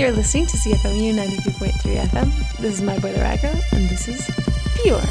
You're listening to CFMU 92.3 FM. This is my brother Aga, and this is Bjork.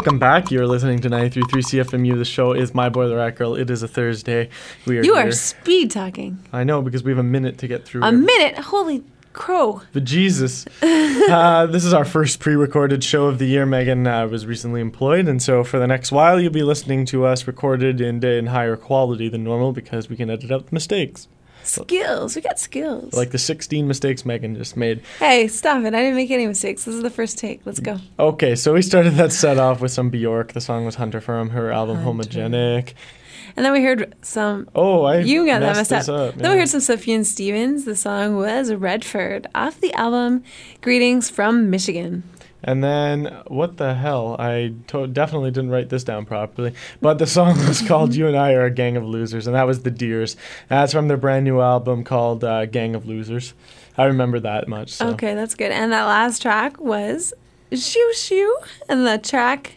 Welcome back. You're listening to 93.3 CFMU. The show is My Boy the Rat Girl. It is a Thursday. We are You here. are speed talking. I know because we have a minute to get through. A minute. Holy crow. But Jesus. uh, this is our first pre recorded show of the year. Megan uh, was recently employed, and so for the next while, you'll be listening to us recorded in, in higher quality than normal because we can edit out the mistakes. Skills. We got skills. Like the 16 mistakes Megan just made. hey, stop it. I didn't make any mistakes. This is the first take. Let's go. Okay, so we started that set off with some Bjork. The song was Hunter from her album Hunter. Homogenic. And then we heard some. Oh, I You got that messed up. up. Then we heard some Sufjan Stevens. The song was Redford off the album Greetings from Michigan. And then, what the hell? I to- definitely didn't write this down properly. But the song was called You and I Are a Gang of Losers, and that was The Dears. That's from their brand new album called uh, Gang of Losers. I remember that much. So. Okay, that's good. And that last track was Shoo Shoo. And the track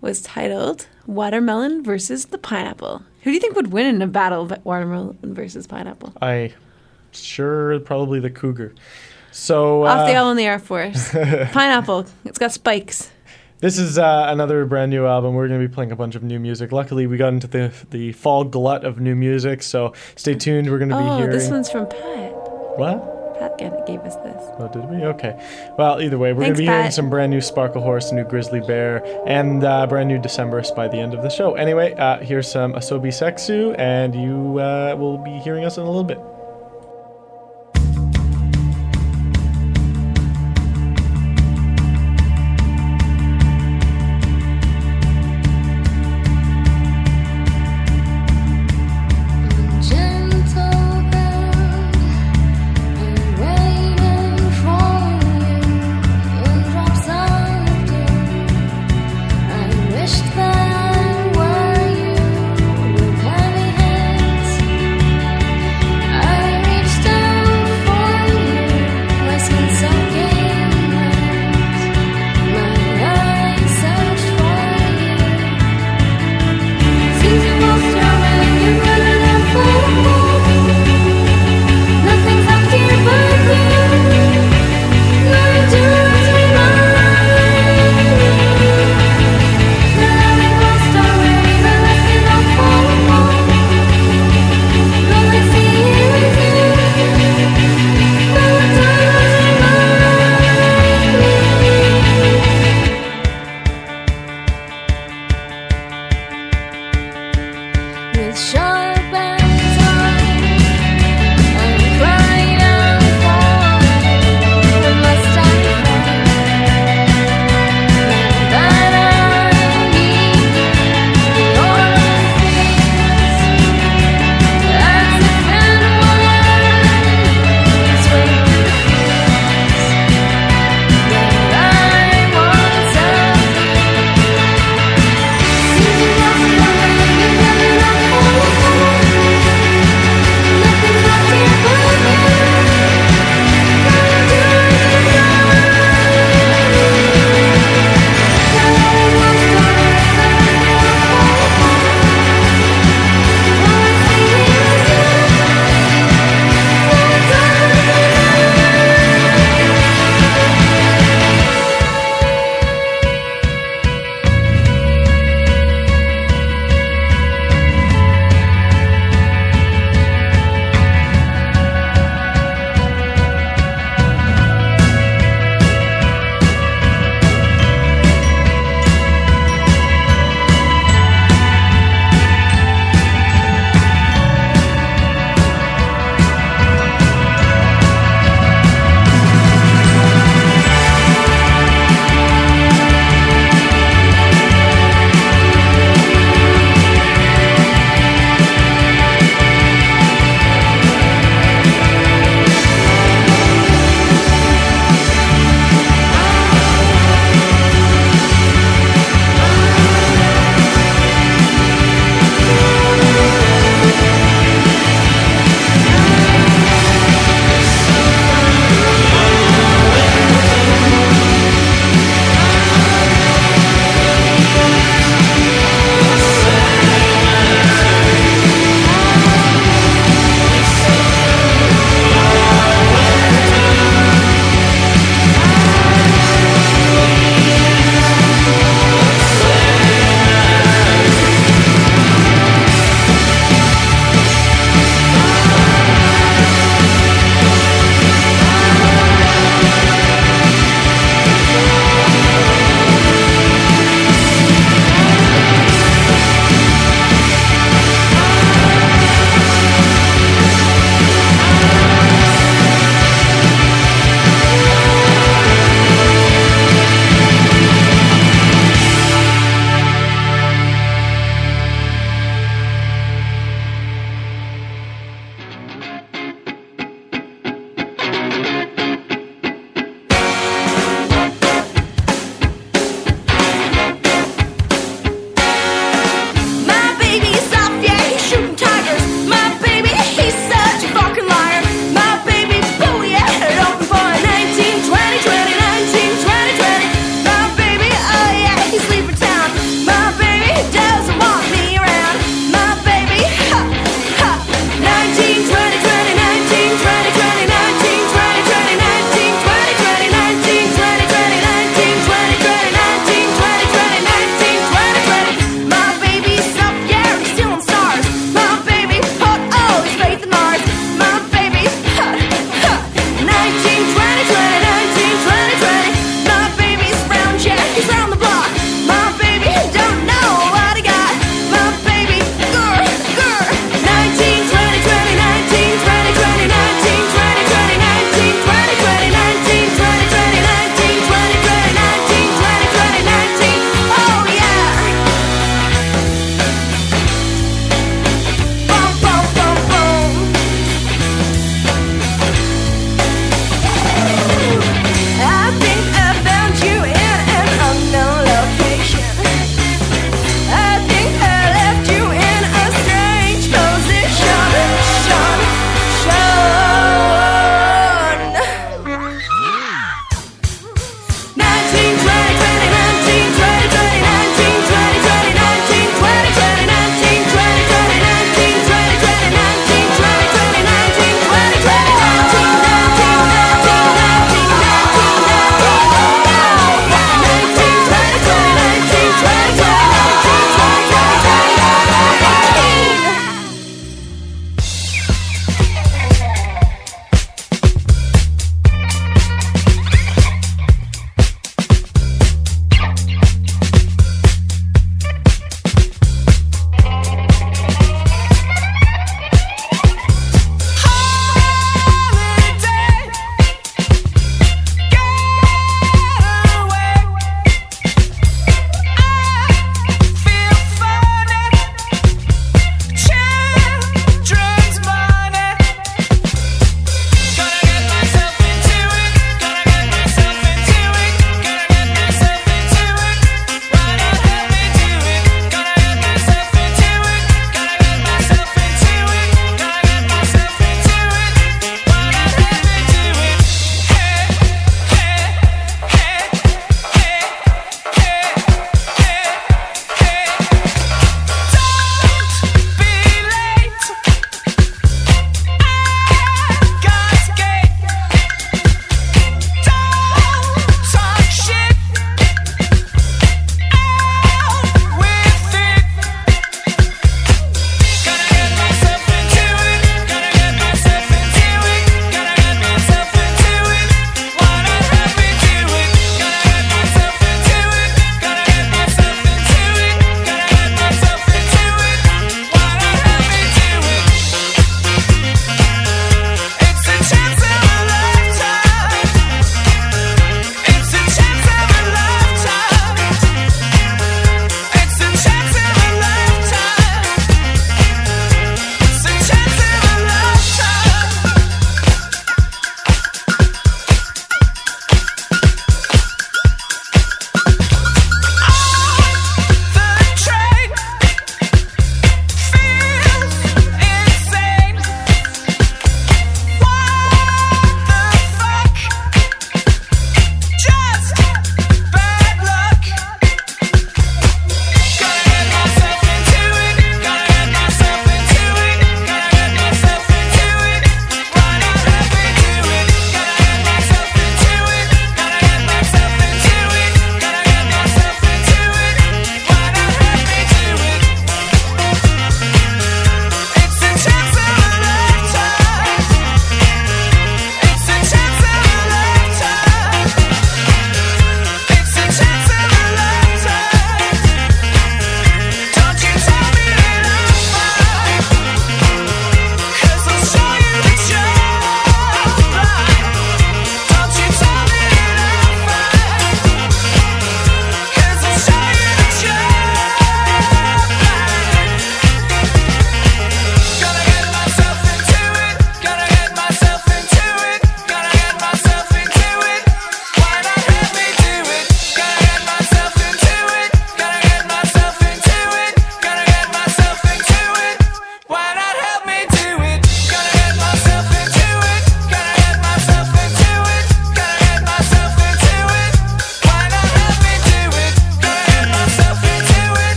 was titled Watermelon versus the Pineapple. Who do you think would win in a battle of watermelon versus pineapple? I sure probably the Cougar. So Off the uh, in The Air Force. pineapple. It's got spikes. this is uh, another brand new album. We're going to be playing a bunch of new music. Luckily, we got into the the fall glut of new music. So stay tuned. We're going to be hearing. Oh, this one's from Pat. what? Pat gave us this. Oh, did we? Okay. Well, either way, we're going to be hearing some brand new Sparklehorse, new Grizzly Bear, and uh, brand new Decemberist by the end of the show. Anyway, uh, here's some Asobi Seksu, and you uh, will be hearing us in a little bit.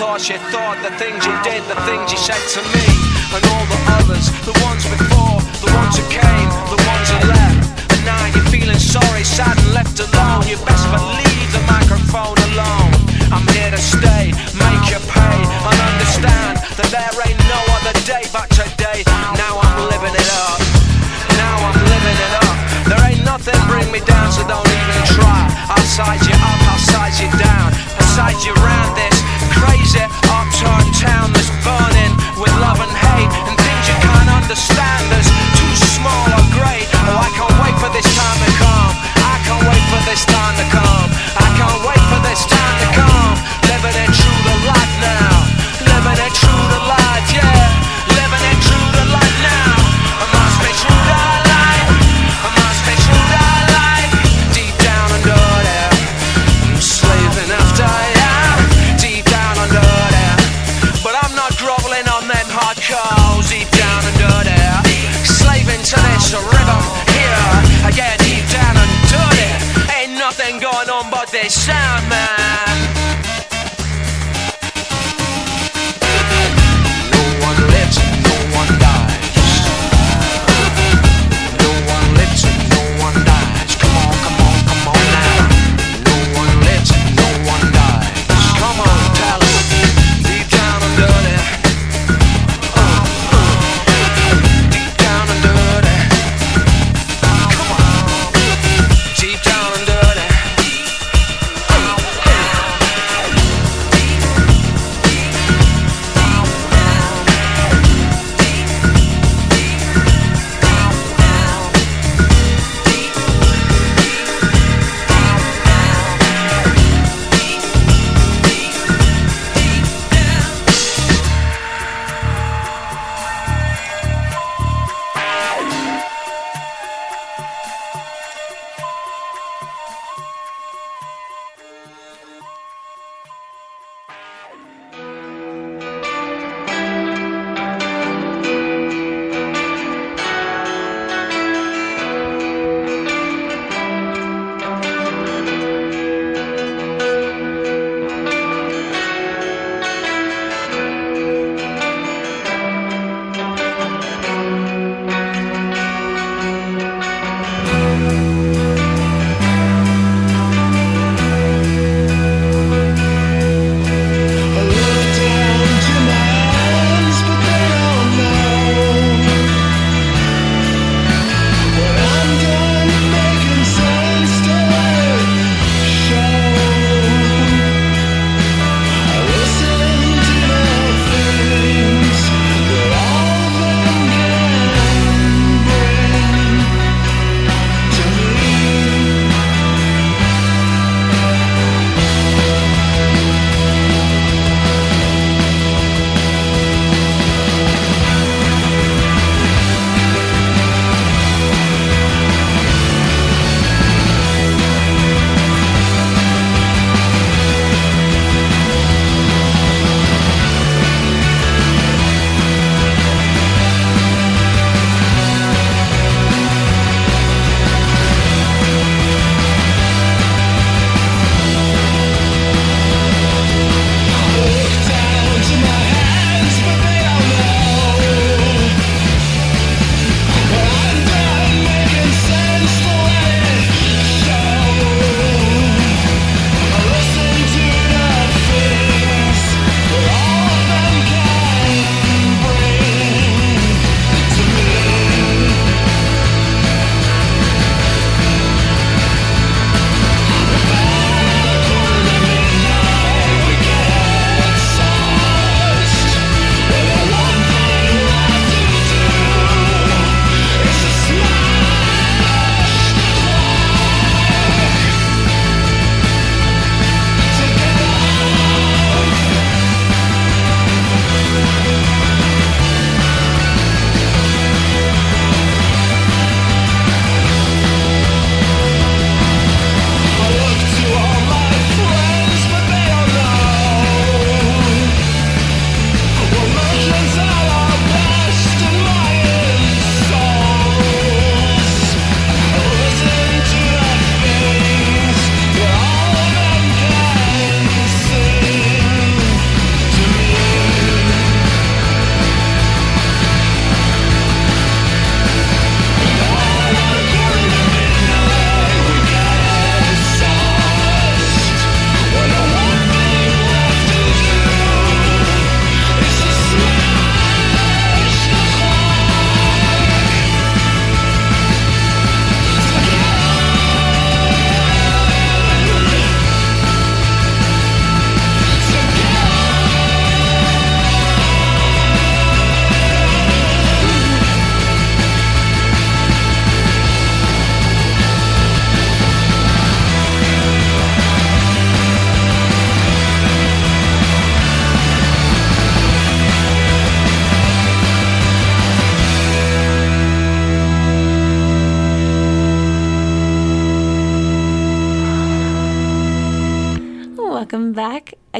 thoughts you thought, the things you did, the things you said to me, and all the others, the ones before, the ones who came, the ones who left. And now you're feeling sorry, sad, and left alone. You best believe the microphone alone. I'm here to stay, make you pay, and understand that there ain't no other day but today. Now I'm living it up. Now I'm living it up. There ain't nothing bring me down, so don't even try. I'll size you up, I'll size you down, I'll size you round there. Crazy. It Uptown town is burning With love and hate And things you can't understand.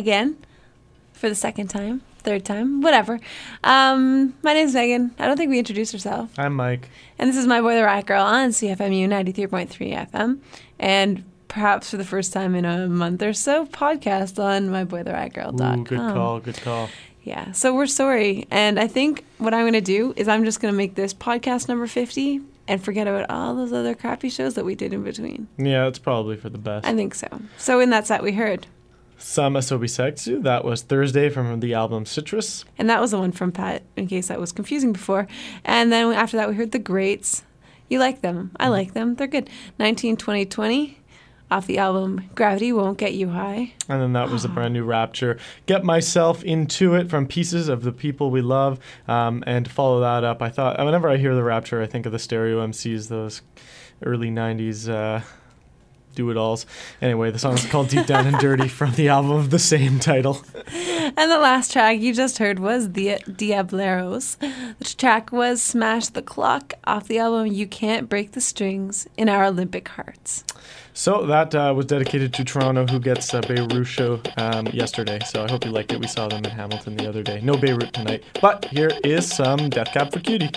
Again for the second time, third time, whatever. Um, my name's Megan. I don't think we introduced ourselves. I'm Mike. And this is My Boy the Rat Girl on CFMU 93.3 FM. And perhaps for the first time in a month or so, podcast on myboytheratgirl.com. Ooh, good call. Good call. Yeah, so we're sorry. And I think what I'm going to do is I'm just going to make this podcast number 50 and forget about all those other crappy shows that we did in between. Yeah, it's probably for the best. I think so. So in that set, we heard. Some Asobi Seksu. That was Thursday from the album Citrus. And that was the one from Pat, in case that was confusing before. And then after that, we heard The Greats. You like them. I like them. They're good. 19, 20, 20 off the album Gravity Won't Get You High. And then that was a brand new Rapture. Get myself into it from pieces of the people we love. Um, and to follow that up, I thought whenever I hear the Rapture, I think of the Stereo MCs, those early '90s uh, do-it-alls. Anyway, the song is called "Deep Down and Dirty" from the album of the same title. And the last track you just heard was the Diableros. The track was Smash the Clock off the album You Can't Break the Strings in Our Olympic Hearts. So that uh, was dedicated to Toronto, who gets a Beirut show um, yesterday. So I hope you liked it. We saw them in Hamilton the other day. No Beirut tonight, but here is some Death Cab for Cutie.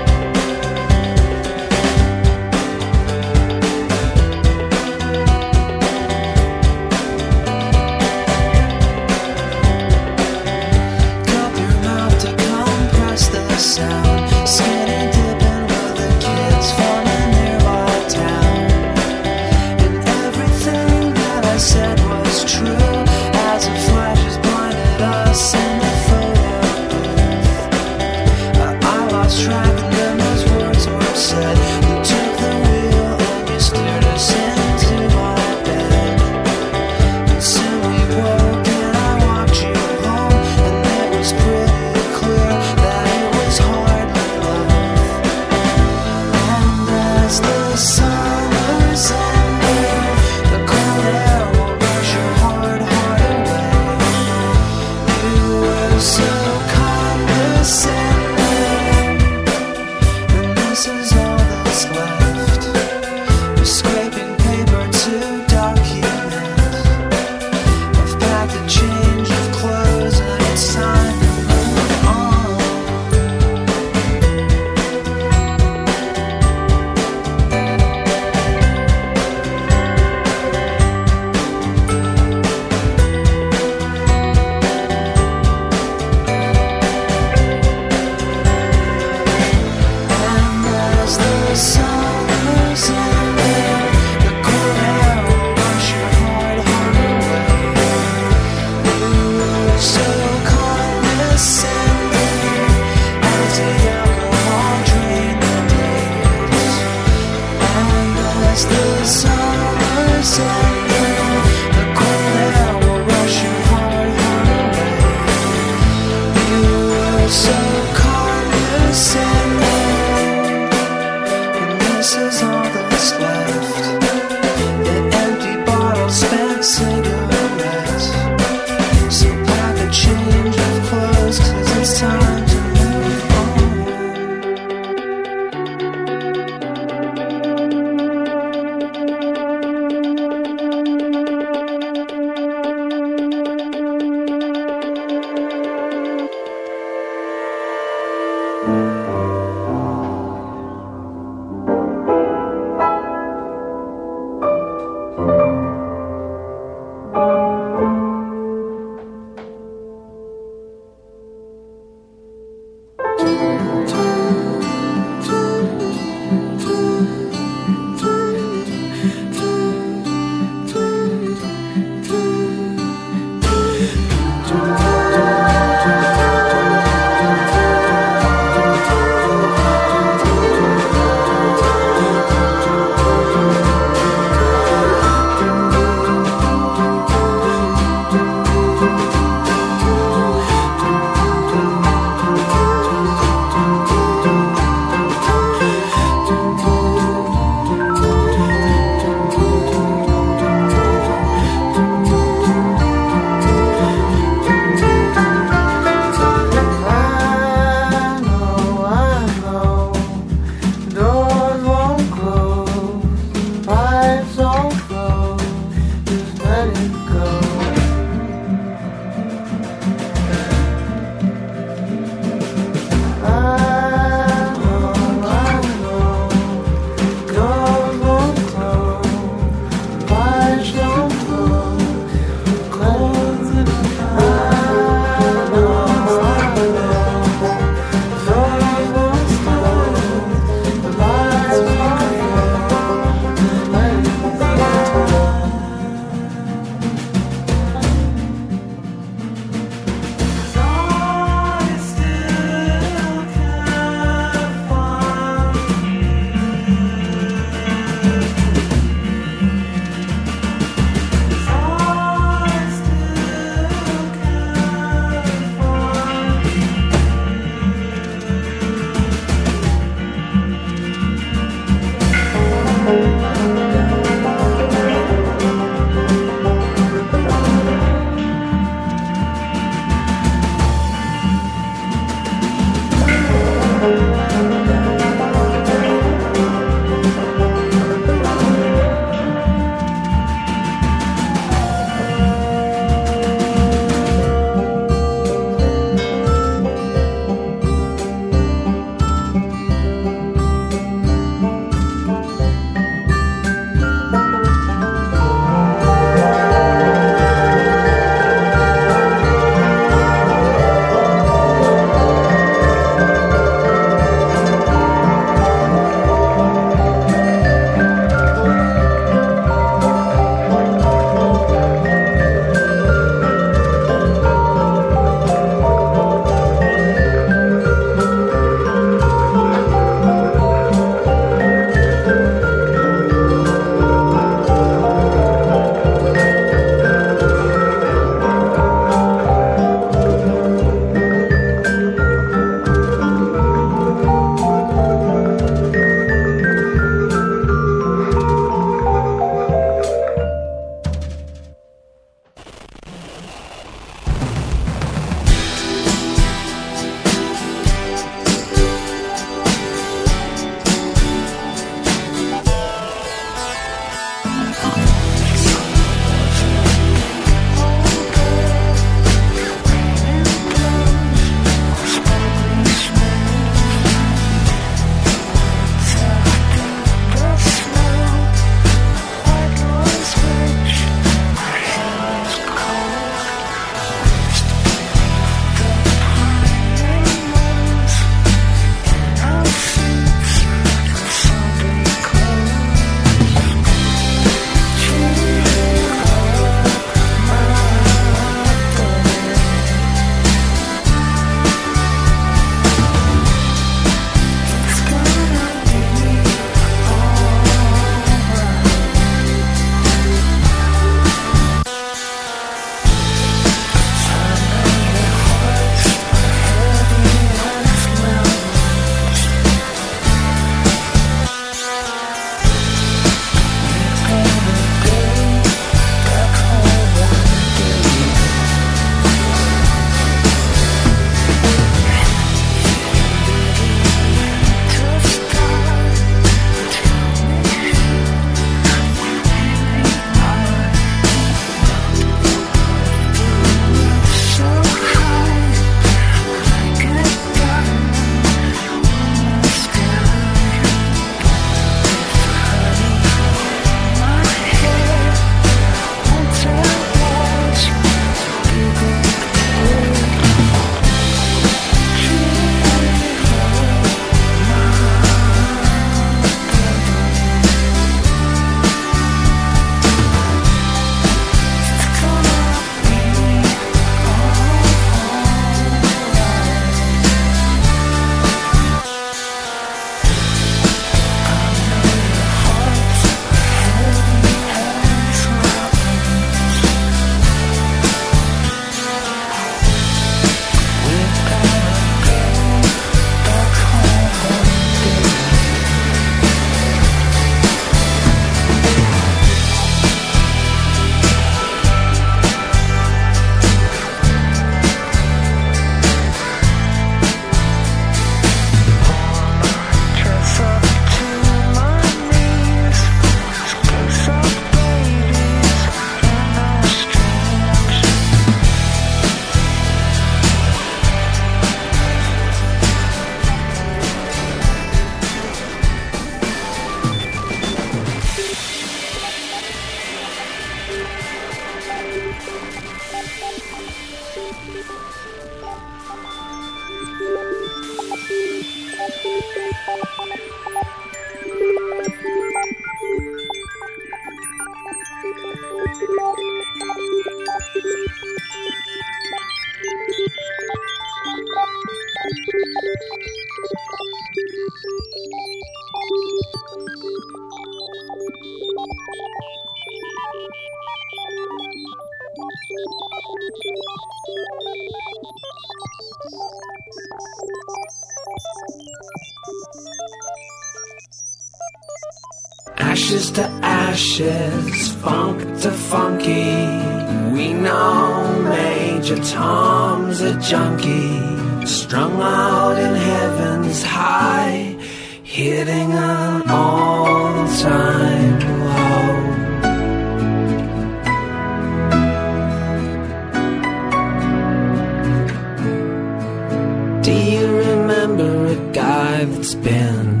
You remember a guy that's been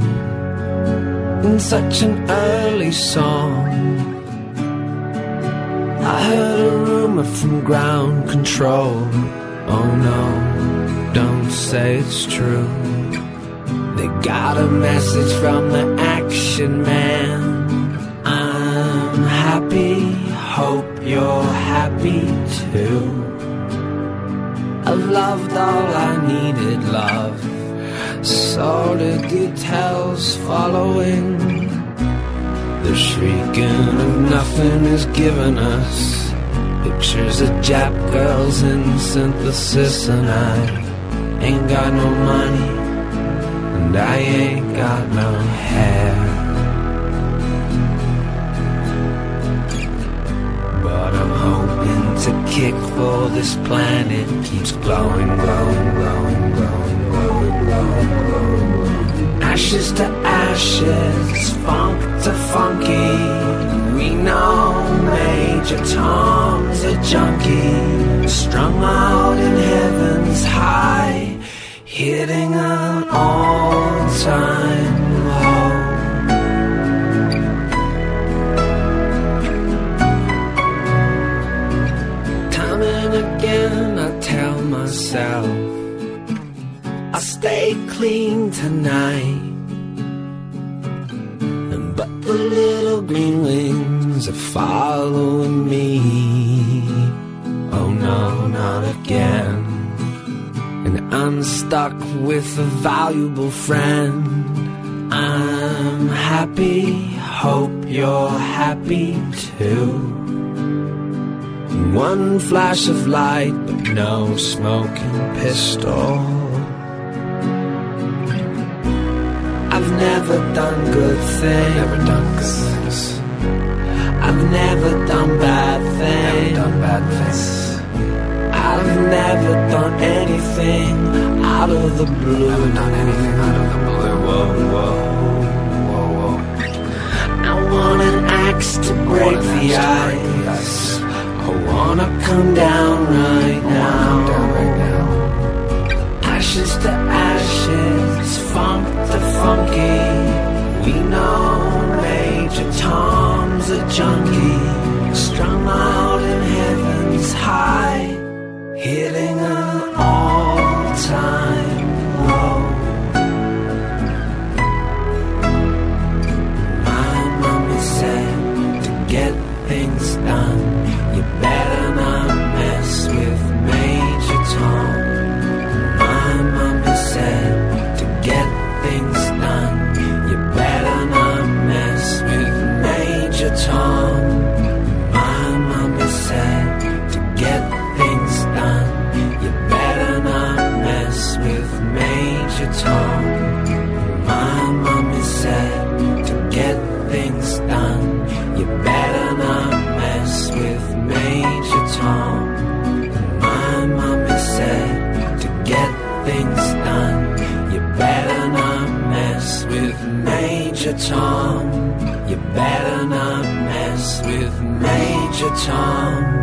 in such an early song? I heard a rumor from ground control. Oh no, don't say it's true. They got a message from the action man. I'm happy, hope you're happy too. I loved all I needed, love. Saw the details following. The shrieking of nothing is given us. Pictures of Jap girls in synthesis, and I ain't got no money, and I ain't got no hair. For this planet keeps glowing, glowing, glowing, glowing, glowing, glowing, glowing. Ashes to ashes, funk to funky. We know Major Tom's a junkie, strung out in heaven's high, hitting an all-time clean tonight. But the little green wings are following me. Oh no, not again. And I'm stuck with a valuable friend. I'm happy, hope you're happy too. One flash of light, but no smoking pistol. Never done good things. Never done good things. I've never done bad things. Never done bad things. I've never done anything out of the blue. Never done anything out of the blue. Whoa, whoa, whoa, whoa. I want an axe to break the ice. I wanna come down right now. Ashes to ashes, funk to funky. We know Major Tom's a junkie, strung out in heaven's high, hitting an all-time Tom. You better not mess with Major Tom.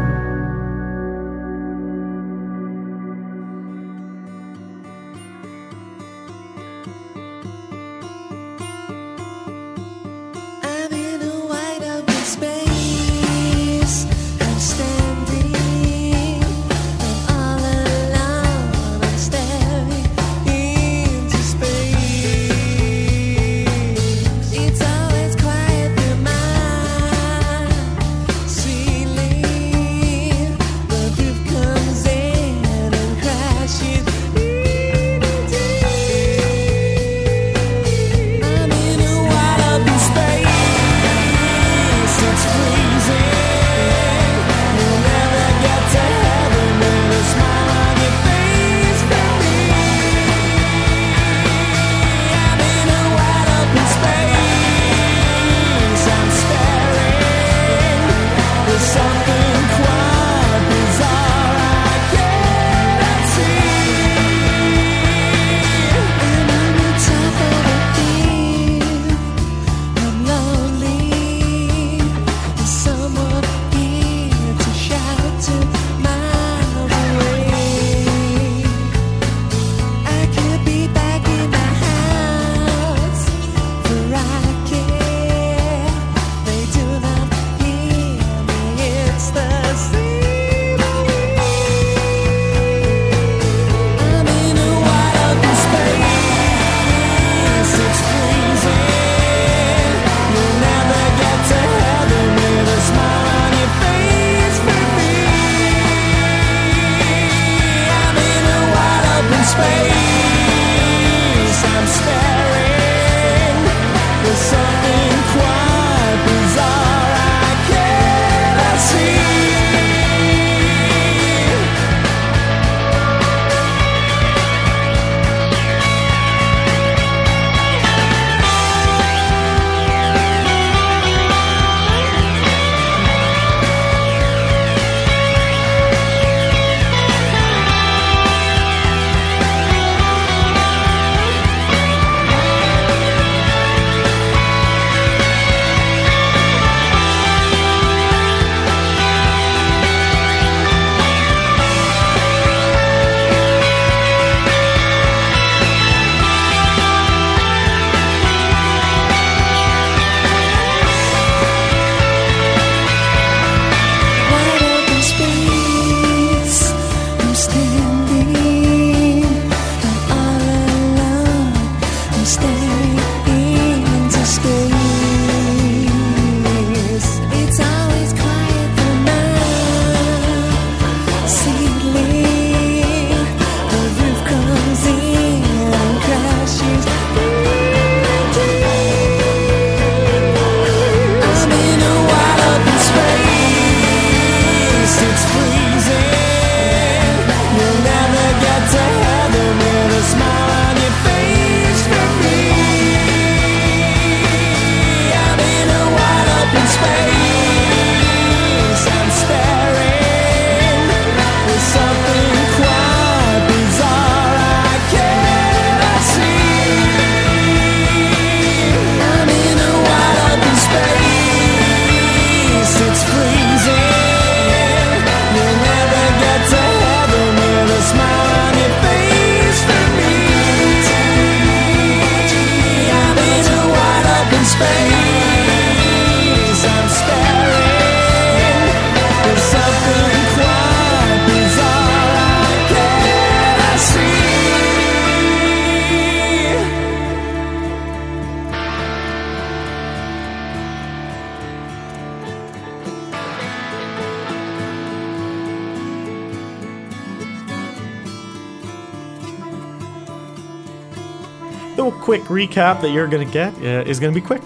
Quick recap that you're going to get uh, is going to be quick.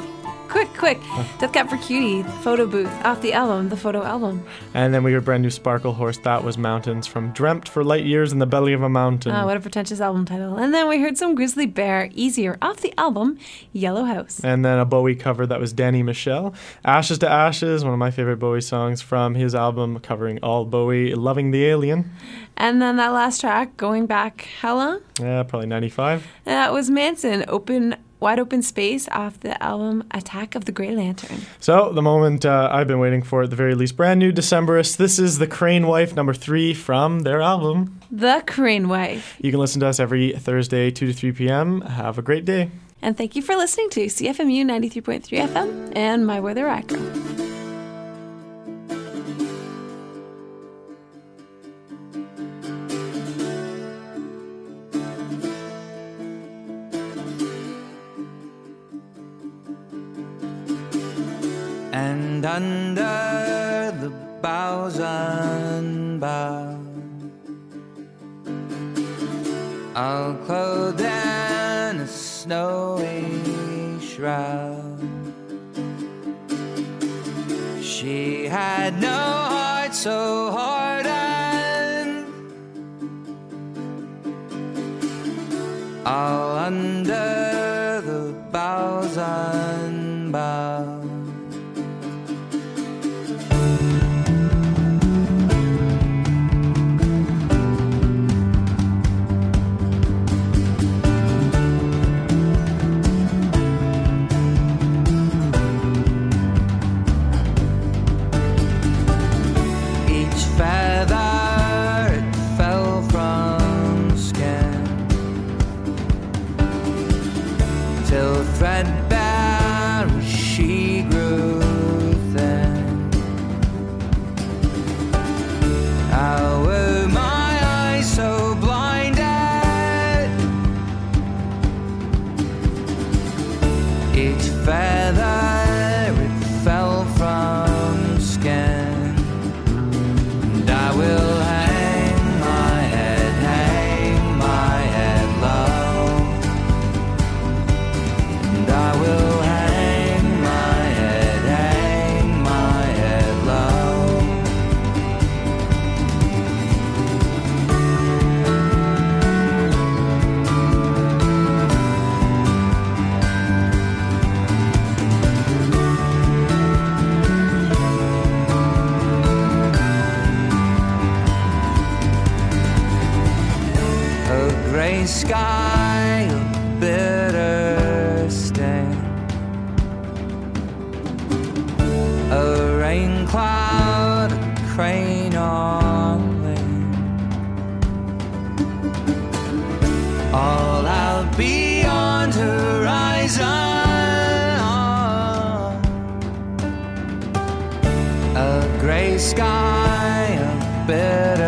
Quick, quick. Death Cab for Cutie, photo booth, off the album, the photo album. And then we heard brand new Sparklehorse. That was Mountains from Dreamt for Light Years in the Belly of a Mountain. Ah, what a pretentious album title. And then we heard some Grizzly Bear, Easier, off the album, Yellow House. And then a Bowie cover that was Danny Michel, Ashes to Ashes, one of my favorite Bowie songs from his album covering all Bowie, Loving the Alien. And then that last track, going back, how long? Yeah, probably 95. That was Mansun, Open, Wide Open Space, off the album Attack of the Grey Lantern. So, the moment uh, I've been waiting for, at the very least, brand new Decemberist. This is The Crane Wife, number three from their album. The Crane Wife. You can listen to us every Thursday, 2 to 3 p.m. Have a great day. And thank you for listening to CFMU 93.3 FM and My Weather Echo. And under the boughs unbound. All clothed in a snowy shroud. She had no heart so hardened. Horizon. A gray sky, a bitter